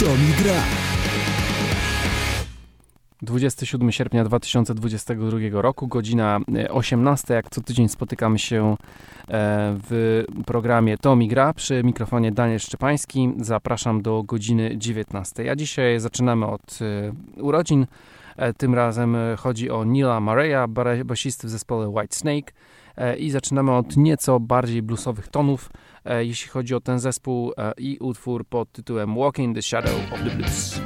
Tomi gra. 27 sierpnia 2022 roku, godzina 18. Jak co tydzień spotykamy się e, w programie Tomi Gra przy mikrofonie Daniel Szczepański. Zapraszam do godziny 19. A dzisiaj zaczynamy od e, urodzin. E, tym razem chodzi o Nila Mareya, basisty w zespole White Snake i zaczynamy od nieco bardziej bluesowych tonów, jeśli chodzi o ten zespół i utwór pod tytułem Walking the Shadow of the Blues.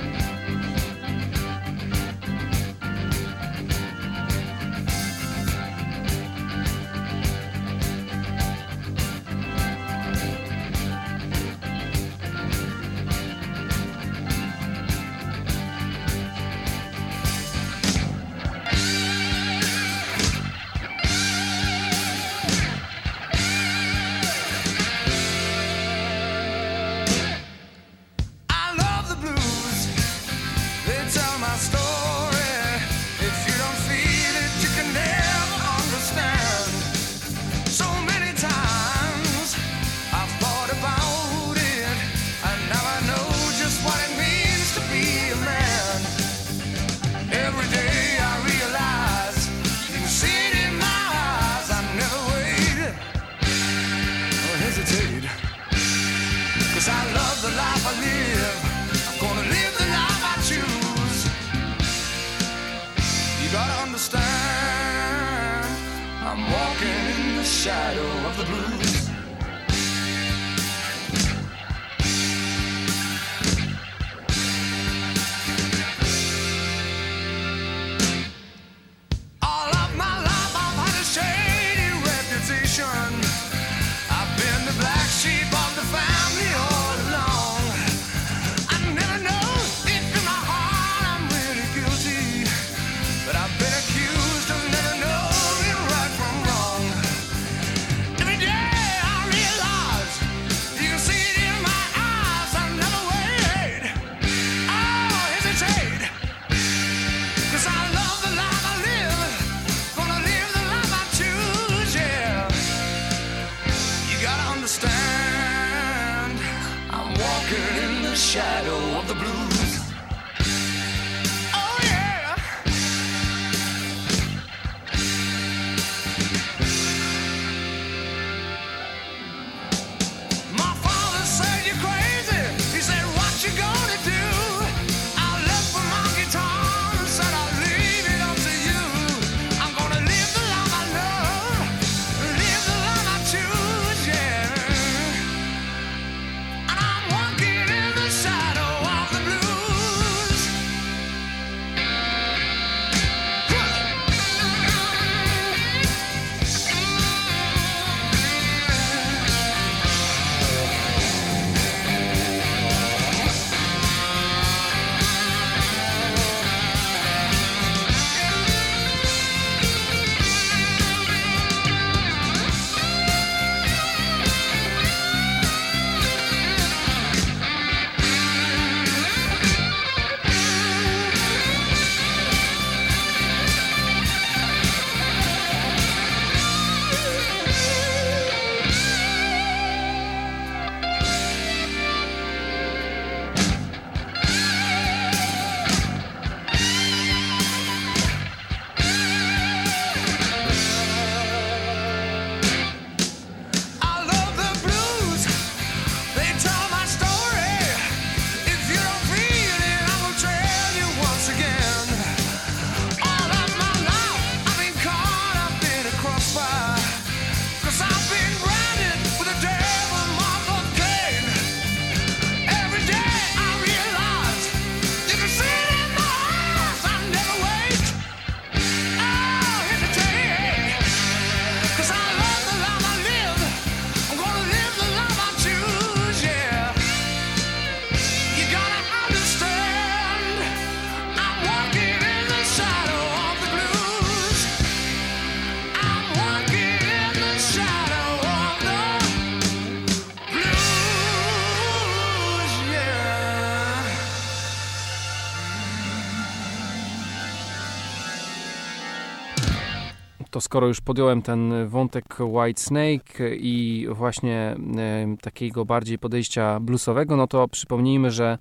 Skoro już podjąłem ten wątek White Snake i właśnie takiego bardziej podejścia bluesowego, no to przypomnijmy, że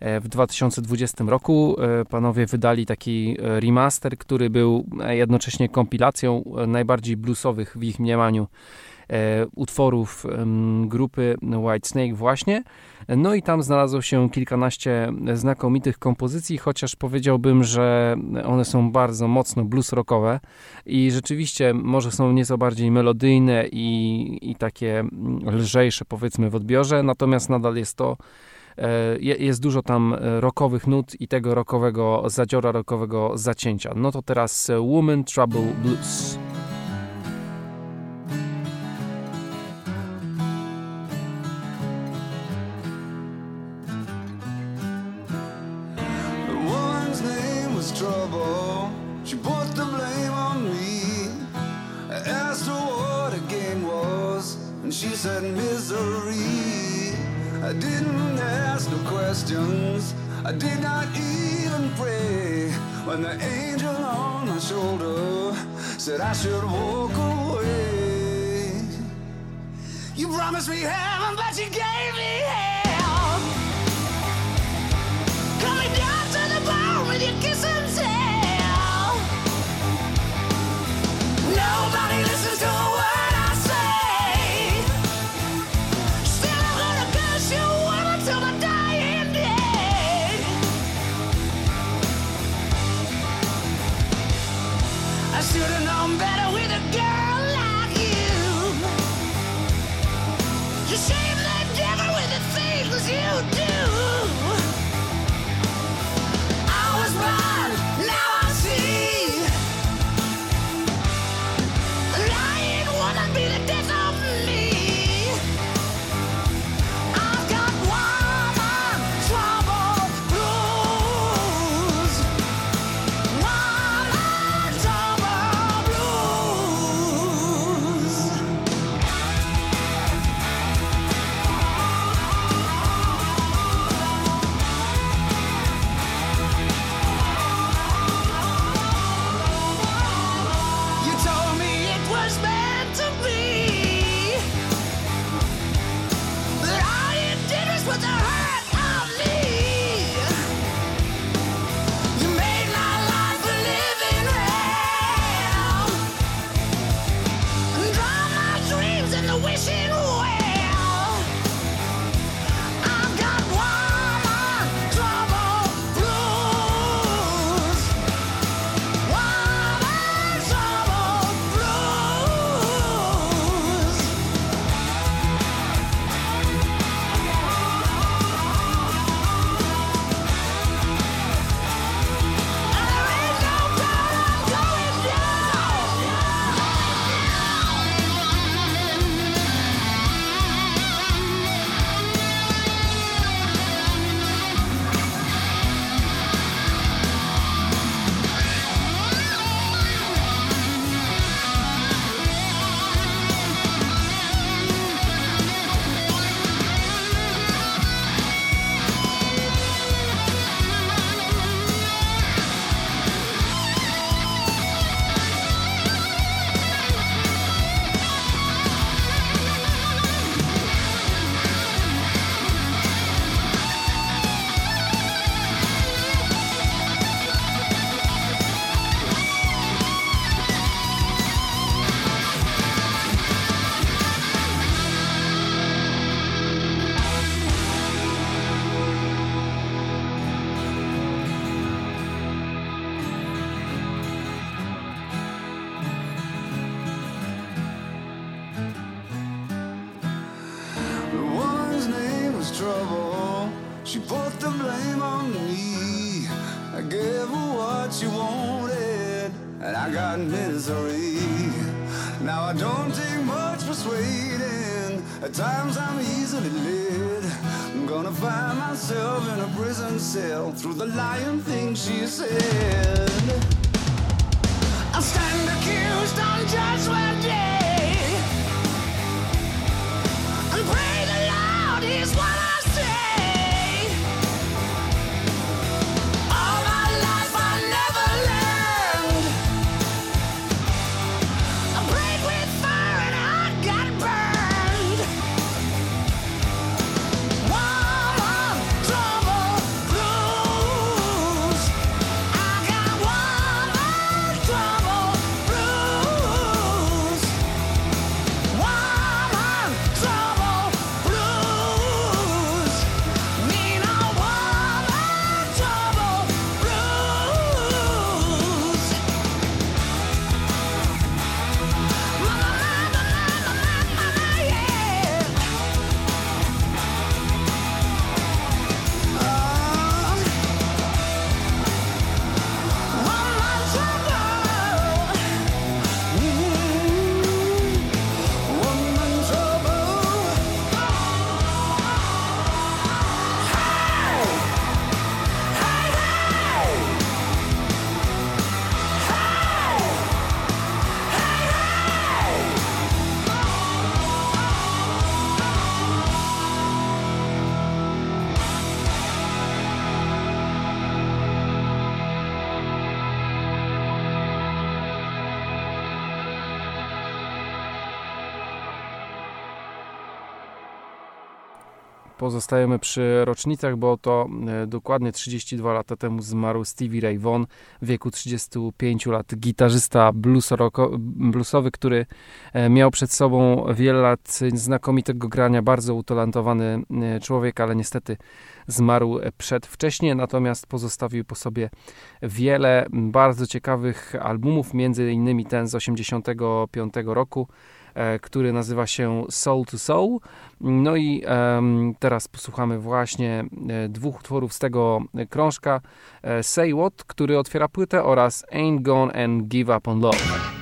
w 2020 roku. Panowie wydali taki remaster, który był jednocześnie kompilacją najbardziej bluesowych w ich mniemaniu E, utworów grupy White Snake właśnie. No i tam znalazło się kilkanaście znakomitych kompozycji, chociaż powiedziałbym, że one są bardzo mocno blues rockowe i rzeczywiście może są nieco bardziej melodyjne i, i takie lżejsze powiedzmy w odbiorze, natomiast nadal jest to e, jest dużo tam rockowych nut i tego rockowego zadziora, rockowego zacięcia. No to teraz Woman Trouble Blues. gave her what she wanted, and I got misery. Now I don't take much persuading. At times I'm easily led. I'm gonna find myself in a prison cell through the lying things she said. I stand accused on judgment day, and pray the Lord is. Pozostajemy przy rocznicach, bo to dokładnie 32 lata temu zmarł Stevie Ray Vaughan w wieku 35 lat. Gitarzysta bluesowy, który miał przed sobą wiele lat znakomitego grania, bardzo utalentowany człowiek, ale niestety zmarł przedwcześnie, natomiast pozostawił po sobie wiele bardzo ciekawych albumów, między innymi ten z 85 roku, e, który nazywa się Soul to Soul. No i teraz posłuchamy właśnie e, dwóch utworów z tego krążka e, Say What, który otwiera płytę oraz Ain't Gone and Give Up on Love.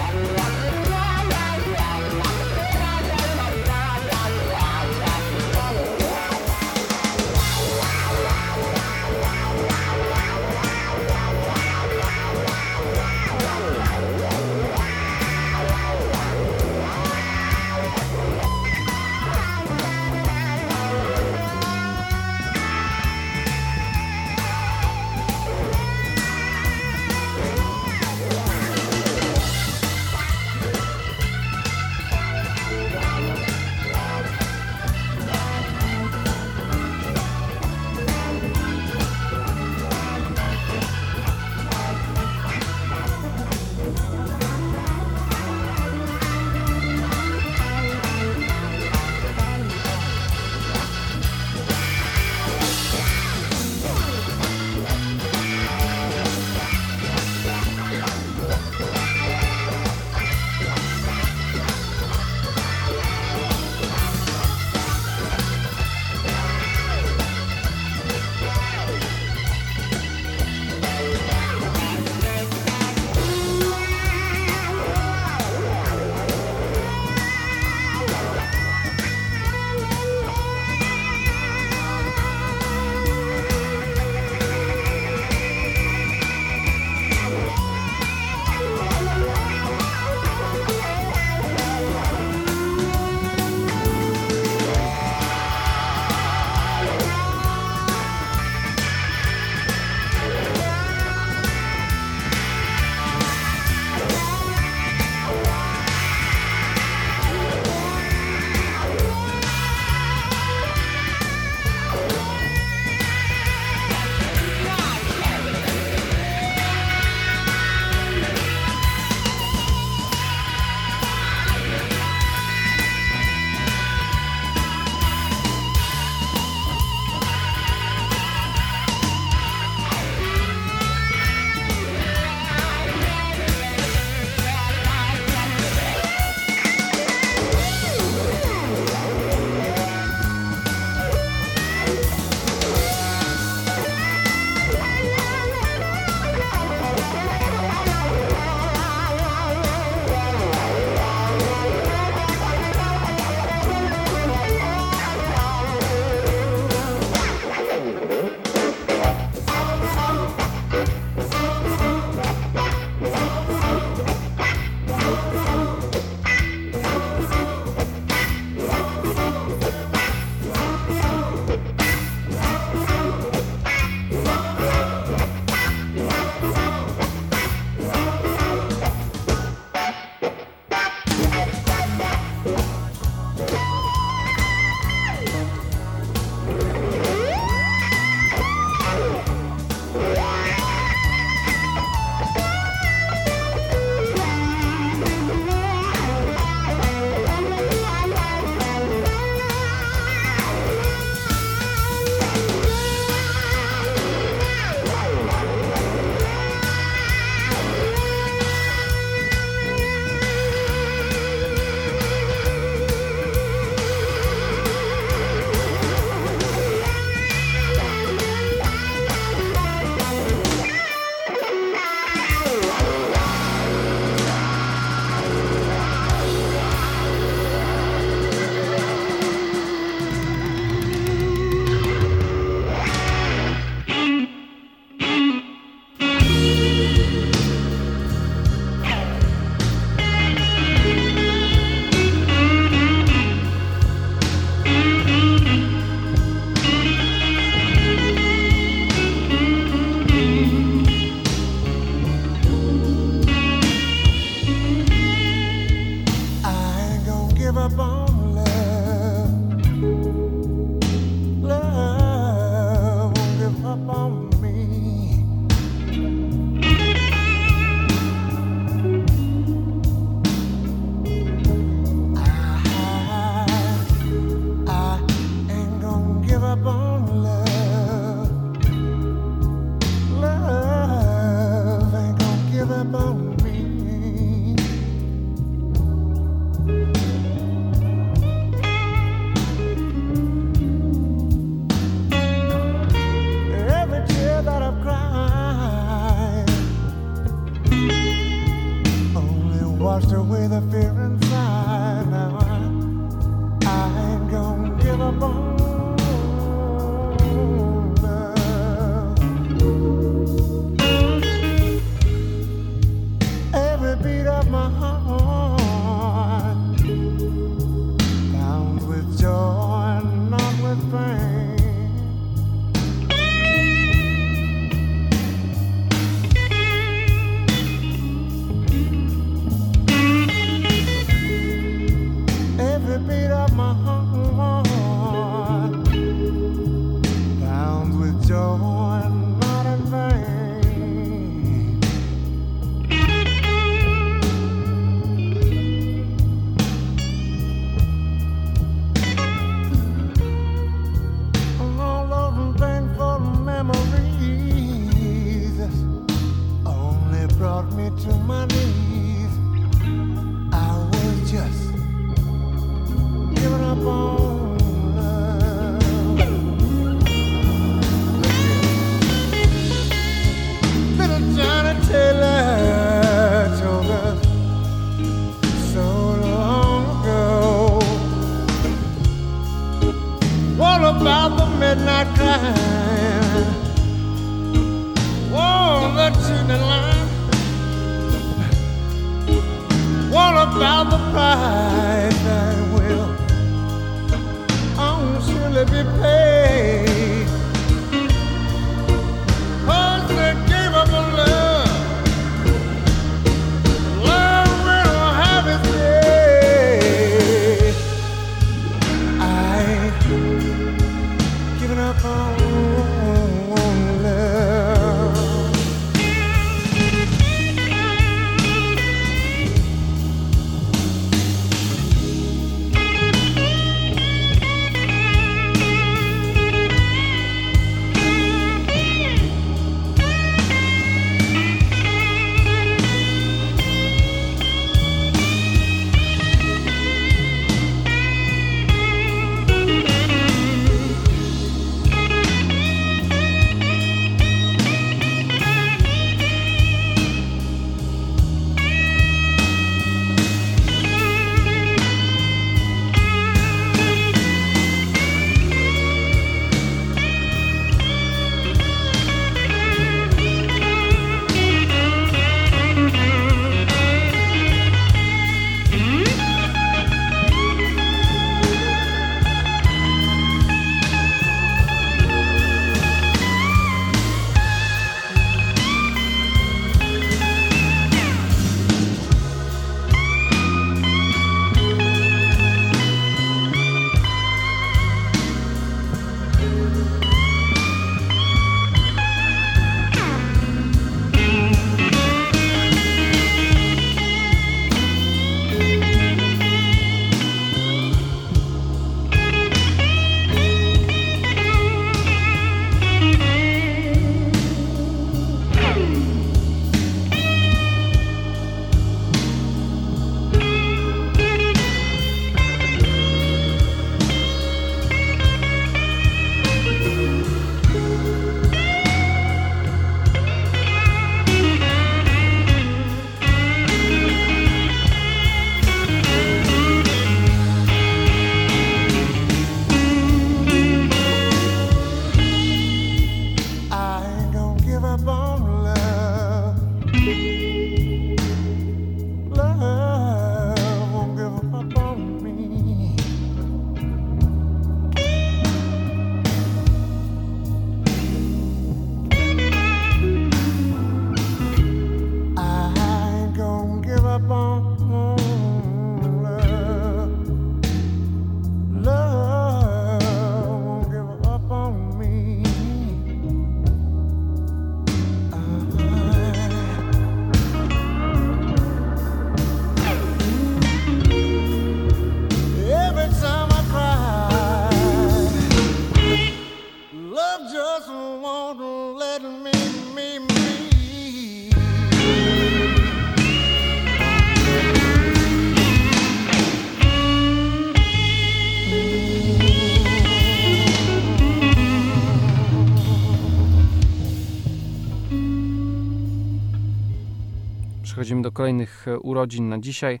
Do kolejnych e, urodzin na dzisiaj.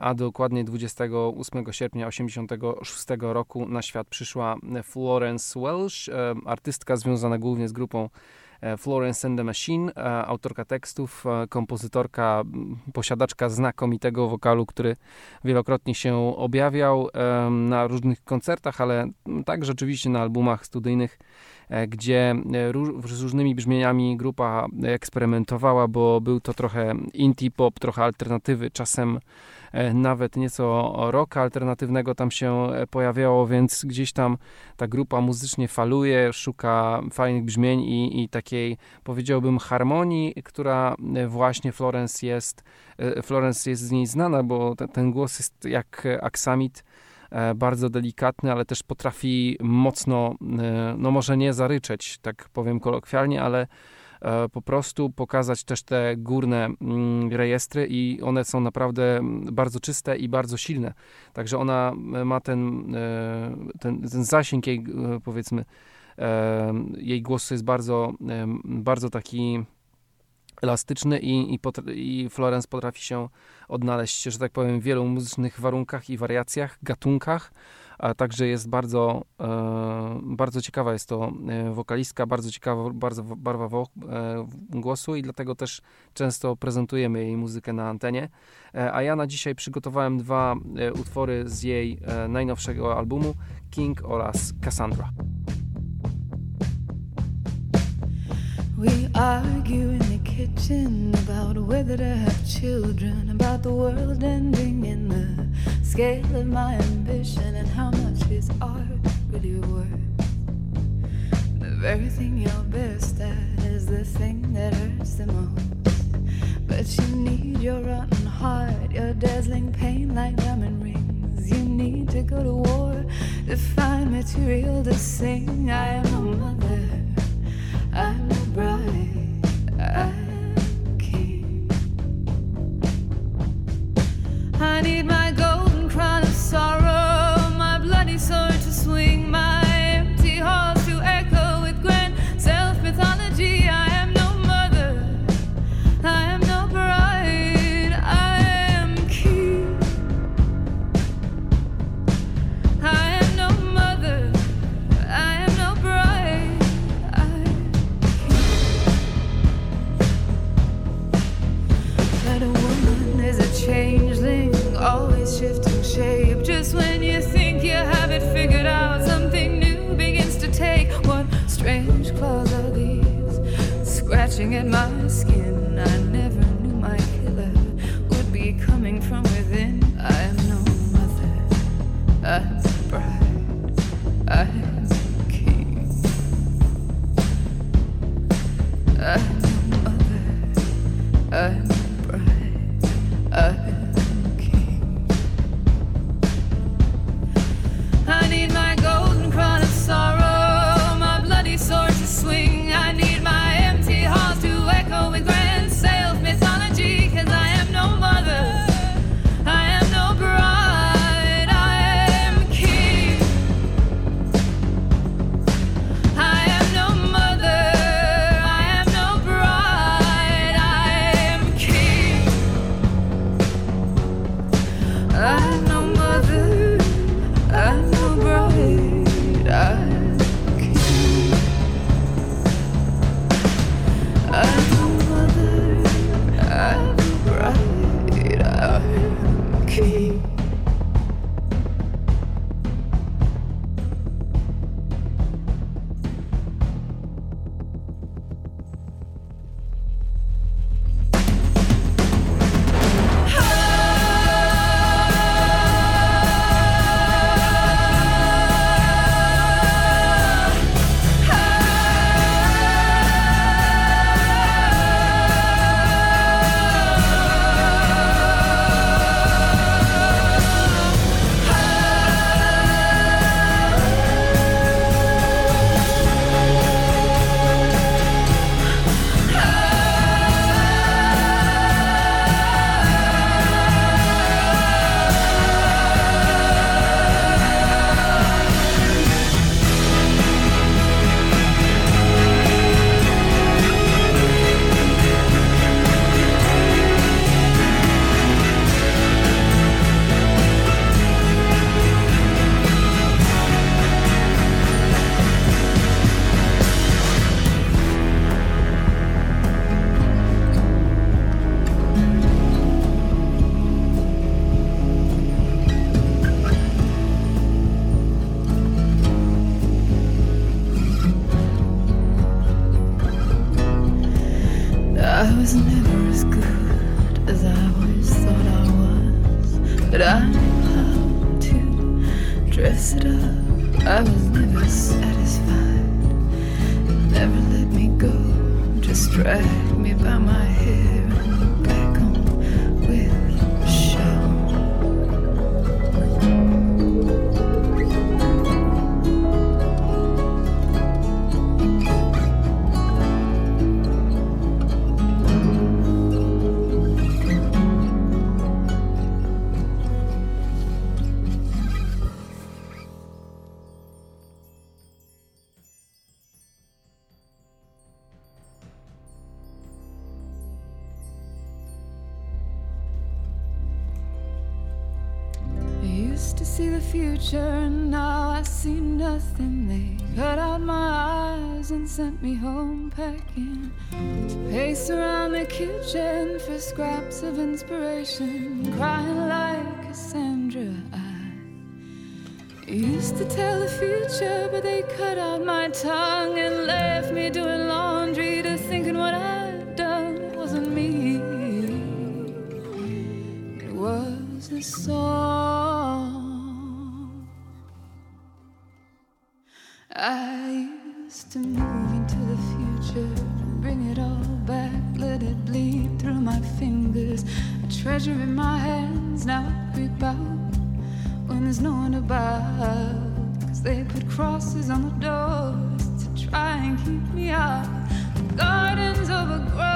a dokładnie 28 sierpnia 1986 roku na świat przyszła Florence Welsh, artystka związana głównie z grupą E, Florence and the Machine, e, autorka tekstów, e, kompozytorka, posiadaczka znakomitego wokalu, który wielokrotnie się objawiał na różnych koncertach, ale także rzeczywiście na albumach studyjnych, gdzie z różnymi brzmieniami grupa eksperymentowała, bo był to trochę indie pop, trochę alternatywy, czasem E, nawet nieco roka alternatywnego tam się e, pojawiało, więc gdzieś tam ta grupa muzycznie faluje, szuka fajnych brzmień i, i takiej, powiedziałbym, harmonii, która e, właśnie Florence jest, Florence jest z niej znana, bo ten, ten głos jest jak aksamit, bardzo delikatny, ale też potrafi mocno, no może nie zaryczeć, tak powiem kolokwialnie, ale E, po prostu pokazać też te górne mm, rejestry i one są naprawdę bardzo czyste i bardzo silne. Także ona e, ma ten, e, ten, ten zasięg jej, powiedzmy, jej głos jest bardzo, bardzo taki elastyczny i, i, i Florence potrafi się odnaleźć, że tak powiem, w wielu muzycznych warunkach i wariacjach, gatunkach a także jest bardzo, e, bardzo ciekawa jest to e, wokalistka, bardzo ciekawa bardzo barwa wo, e, głosu i dlatego też często prezentujemy jej muzykę na antenie. A ja na dzisiaj przygotowałem dwa utwory z jej najnowszego albumu King oraz Cassandra. We argue in the kitchen about whether to have children, about the world ending in the scale of my ambition, and how much is art really worth. The very thing you're best at is the thing that hurts the most. But you need your rotten heart, your dazzling pain like diamond rings. You need to go to war to find material to sing. I am a mother. I'm a bride. I'm king. I need my golden crown of sorrow, my bloody sword when you think you have it figured out, something new begins to take. What strange claws are these? Scratching at my skin. of inspiration, crying like Cassandra. I used to tell the future, but they cut out my tongue and left me doing laundry to thinking what I'd done wasn't me. It was a song. I used to move into the future, bring it all back, let it bleed through my fingers a treasure in my hands. Now I creep out when there's no one about. Cause they put crosses on the doors to try and keep me out. The gardens overgrown.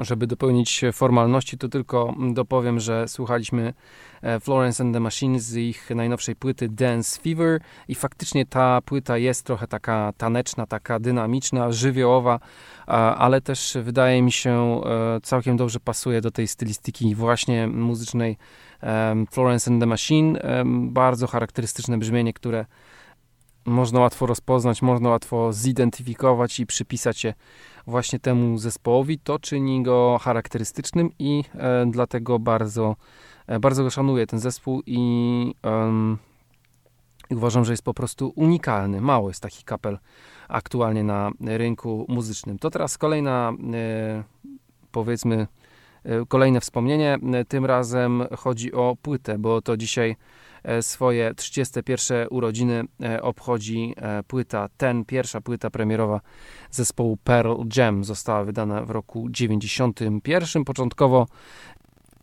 żeby dopełnić formalności, to tylko dopowiem, że słuchaliśmy e, Florence and the Machine z ich najnowszej płyty Dance Fever i faktycznie ta płyta jest trochę taka taneczna, taka dynamiczna, żywiołowa, ale też wydaje mi się e, całkiem dobrze pasuje do tej stylistyki właśnie muzycznej Florence and the Machine. Bardzo charakterystyczne brzmienie, które można łatwo rozpoznać, można łatwo zidentyfikować i przypisać je właśnie temu zespołowi. To czyni go charakterystycznym i e, dlatego bardzo, e, bardzo go szanuję, ten zespół i um, uważam, że jest po prostu unikalny. Mało jest takich kapel aktualnie na rynku muzycznym. To teraz kolejna, e, powiedzmy, e, kolejne wspomnienie. Tym razem chodzi o płytę, bo to dzisiaj E, swoje 31 urodziny e, obchodzi e, płyta Ten, pierwsza płyta premierowa zespołu Pearl Jam. Została wydana w roku 91. Początkowo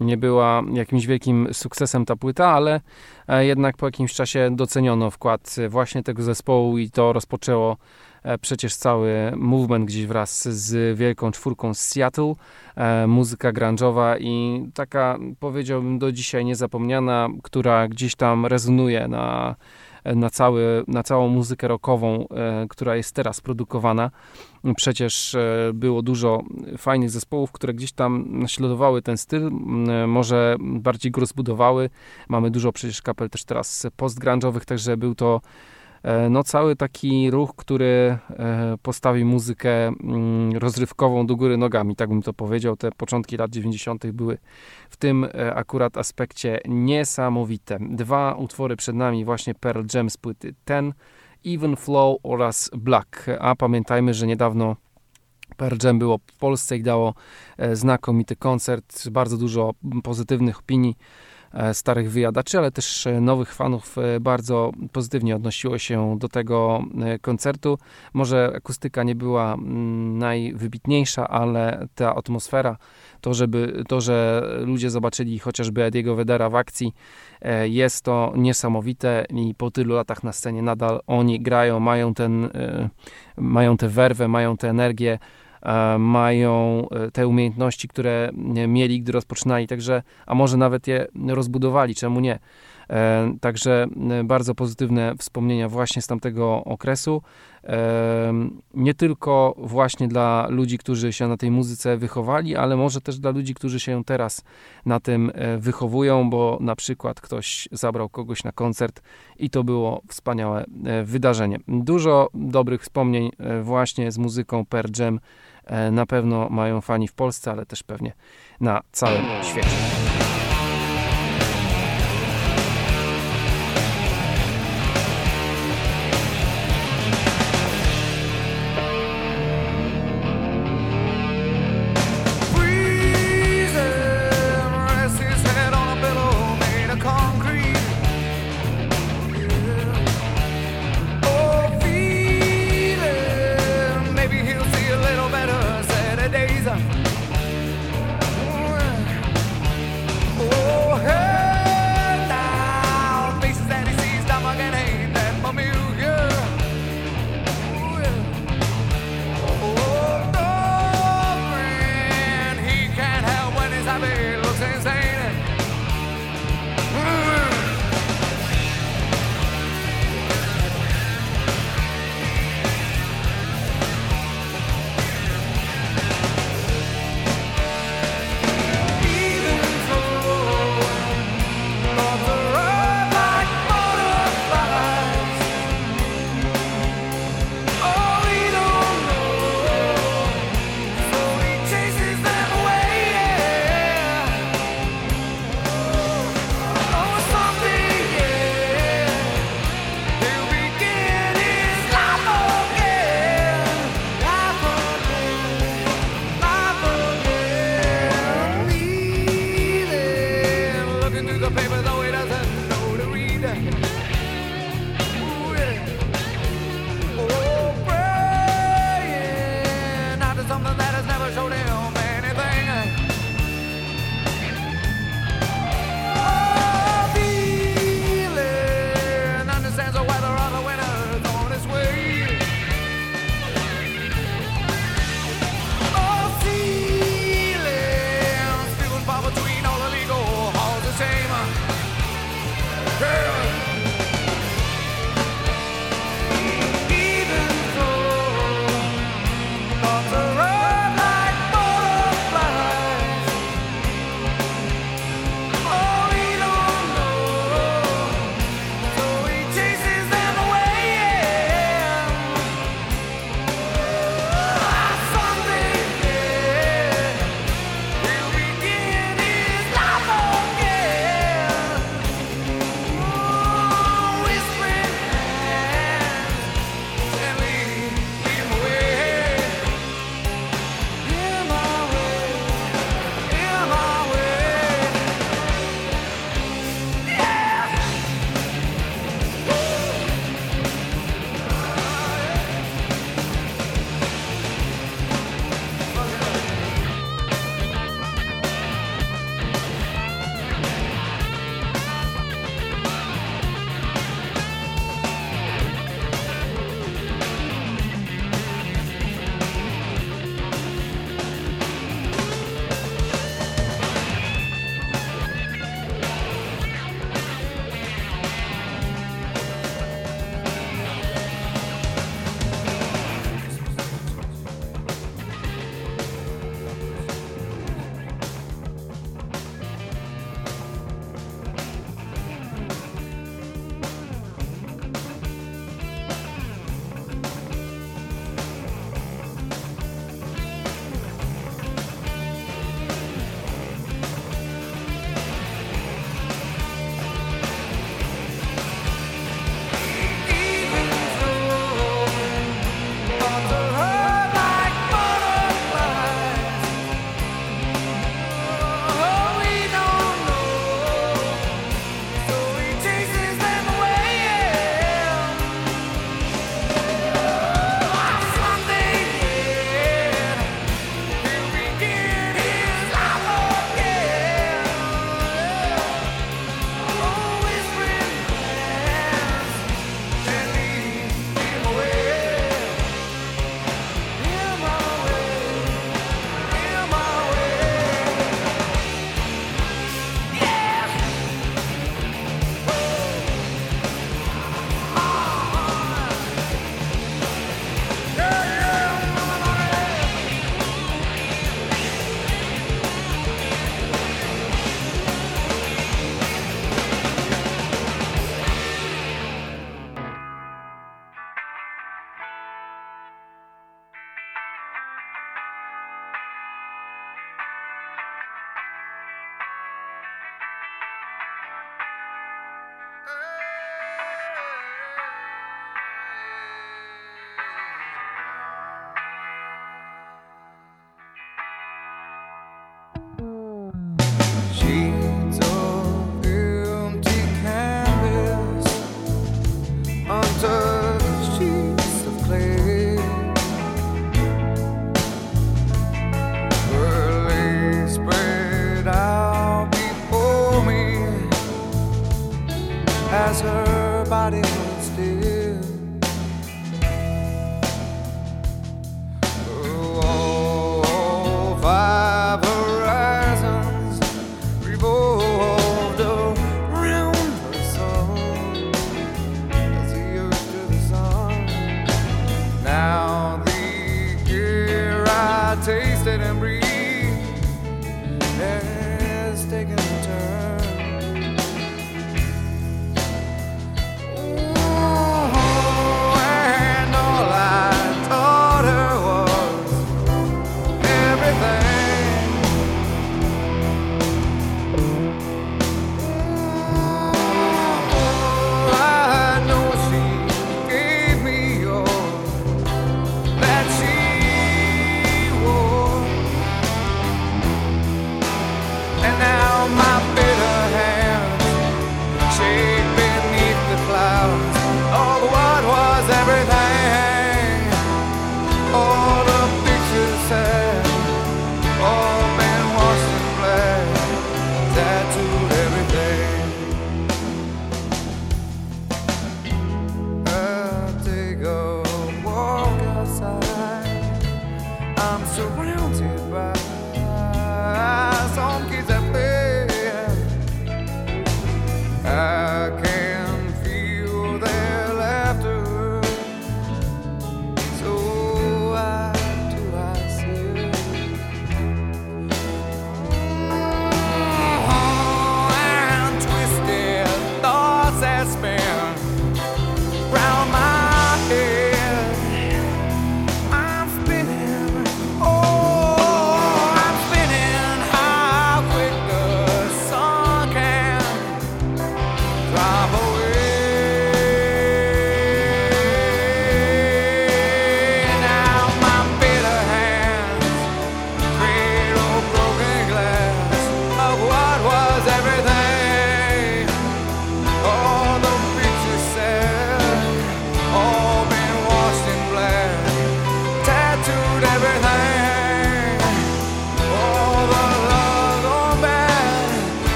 nie była jakimś wielkim sukcesem ta płyta, ale jednak po jakimś czasie doceniono wkład właśnie tego zespołu i to rozpoczęło E, przecież cały movement gdzieś wraz z wielką czwórką z Seattle, e, muzyka grunge'owa i taka powiedziałbym do dzisiaj niezapomniana, która gdzieś tam rezonuje na, na, cały, na całą muzykę rockową, e, która jest teraz produkowana. Przecież było dużo fajnych zespołów, które gdzieś tam naśladowały ten styl, może bardziej go rozbudowały. Mamy dużo przecież kapel też teraz postgrunge'owych, także był to E, no cały taki ruch, który e, postawi muzykę mm, rozrywkową do góry nogami, tak bym to powiedział. Te początki lat 90. były w tym e, akurat aspekcie niesamowite. Dwa utwory przed nami, właśnie Pearl Jam z płyty Ten, Even Flow oraz Black. A pamiętajmy, że niedawno Pearl Jam było w Polsce i dało znakomity koncert, bardzo dużo pozytywnych opinii E, starych wyjadaczy, ale też e, nowych fanów e, bardzo pozytywnie odnosiło się do tego koncertu. Może akustyka nie była mm, najwybitniejsza, ale ta atmosfera, to, żeby, to że ludzie zobaczyli chociażby Ediego Vedera w akcji, jest to niesamowite i po tylu latach na scenie nadal oni grają, mają ten, mają tę werwę, mają tę energię, E, mają e, te umiejętności, które mieli, gdy rozpoczynali, także, a może nawet je rozbudowali, czemu nie. E, także bardzo pozytywne wspomnienia właśnie z tamtego okresu. Nie tylko właśnie dla ludzi, którzy się na tej muzyce wychowali, ale może też dla ludzi, którzy się teraz na tym wychowują, bo na przykład ktoś zabrał kogoś na koncert i to było wspaniałe wydarzenie. Dużo dobrych wspomnień właśnie z muzyką Per Jam E, na pewno mają fani w Polsce, ale też pewnie na całym świecie.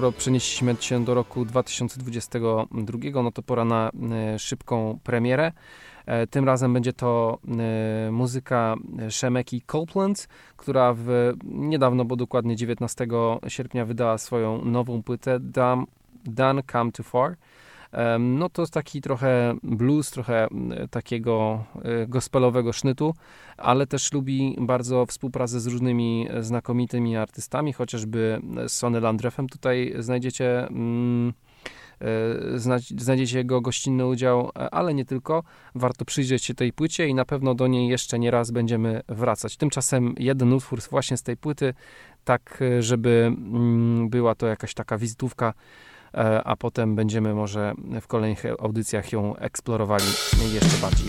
Skoro przenieśliśmy się do roku 2022, no to pora na e, szybką premierę. E, Tym razem będzie to e, muzyka Shemeki Copeland, która w, niedawno, bo dokładnie 19 sierpnia wydała swoją nową płytę Done Come Too Far. No to taki trochę blues, trochę takiego e, gospelowego sznytu, ale też lubi bardzo współpracę z różnymi e, znakomitymi artystami, chociażby z Sonny Landrefem tutaj znajdziecie mm, e, zna- znajdziecie jego gościnny udział, e, ale nie tylko. Warto przyjrzeć się tej płycie i na pewno do niej jeszcze nie raz będziemy wracać. Tymczasem jeden utwór właśnie z tej płyty, tak e, żeby mm, była to jakaś taka wizytówka e, a potem będziemy może w kolejnych audycjach ją eksplorowali jeszcze bardziej.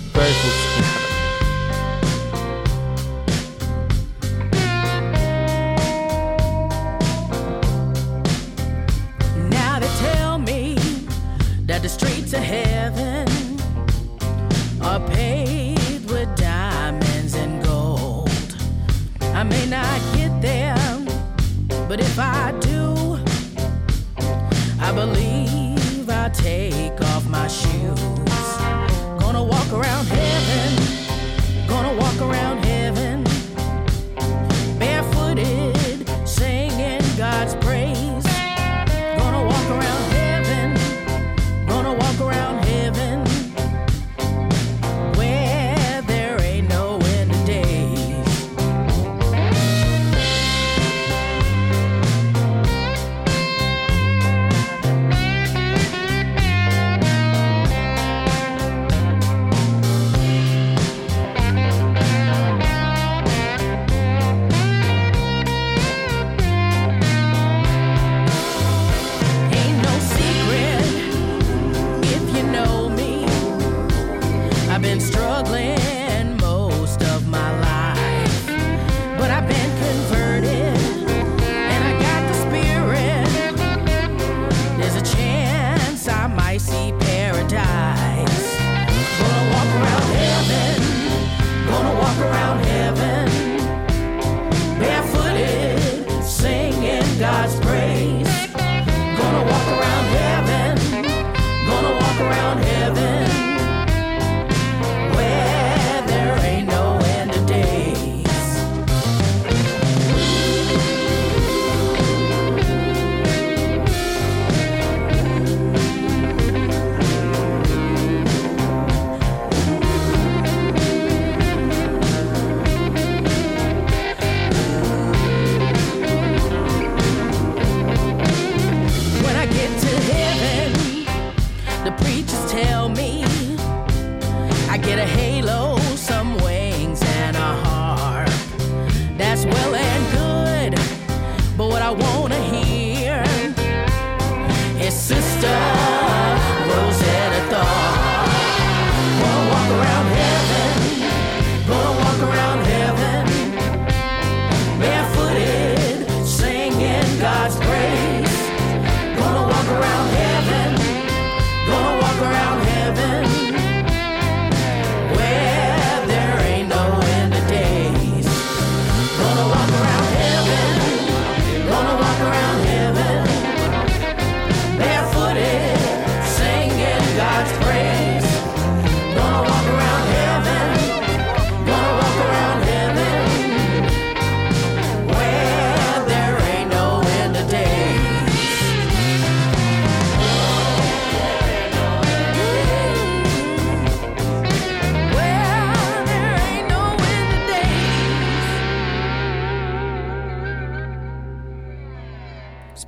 The streets of heaven are paved with diamonds and gold. I may not get there, but if I I believe I'll take off my shoes.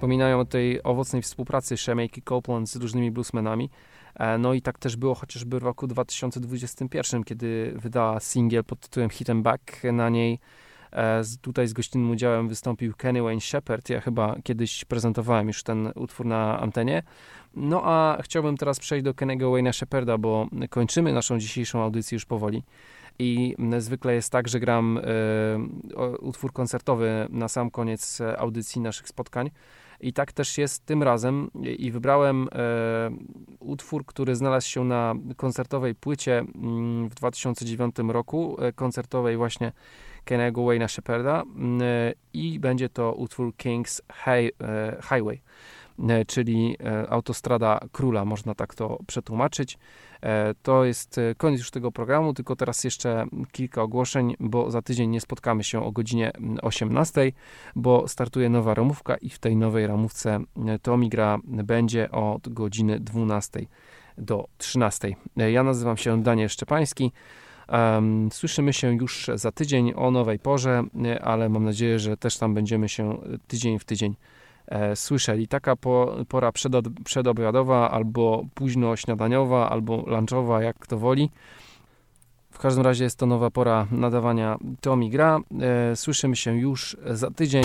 Wspominają o tej owocnej współpracy Shemaki Copeland z różnymi bluesmenami. E, No i tak też było chociażby w roku 2021, kiedy wydała singiel pod tytułem Hit and Back. Na niej e, tutaj z gościnnym udziałem wystąpił Kenny Wayne Shepherd. Ja chyba kiedyś prezentowałem już ten utwór na antenie. No a chciałbym teraz przejść do Kennego Wayne'a Shepherda, bo kończymy naszą dzisiejszą audycję już powoli. I zwykle jest tak, że gram o- utwór koncertowy na sam koniec audycji naszych spotkań. I tak też jest tym razem. I wybrałem e, utwór, który znalazł się na koncertowej płycie mm, w 2009 roku, e, koncertowej właśnie Kennego Wayne'a Shepherda. mm, e, I będzie to utwór King's Hi- e, Highway. E, czyli e, autostrada króla, można tak to przetłumaczyć. E, to jest koniec już tego programu, tylko teraz jeszcze kilka ogłoszeń, bo za tydzień nie spotkamy się o godzinie mm, 18, bo startuje nowa ramówka i w tej nowej ramówce Tomi gra będzie od godziny 12 do 13. Ja nazywam się Daniel Szczepański. Słyszymy się już za tydzień o nowej porze, ale mam nadzieję, że też tam będziemy się tydzień w tydzień E, słyszeli. Taka pora przedobiadowa albo późno śniadaniowa, albo lunchowa, jak kto woli. W każdym razie jest to nowa pora nadawania Tomi Gra. E, słyszymy się już za tydzień.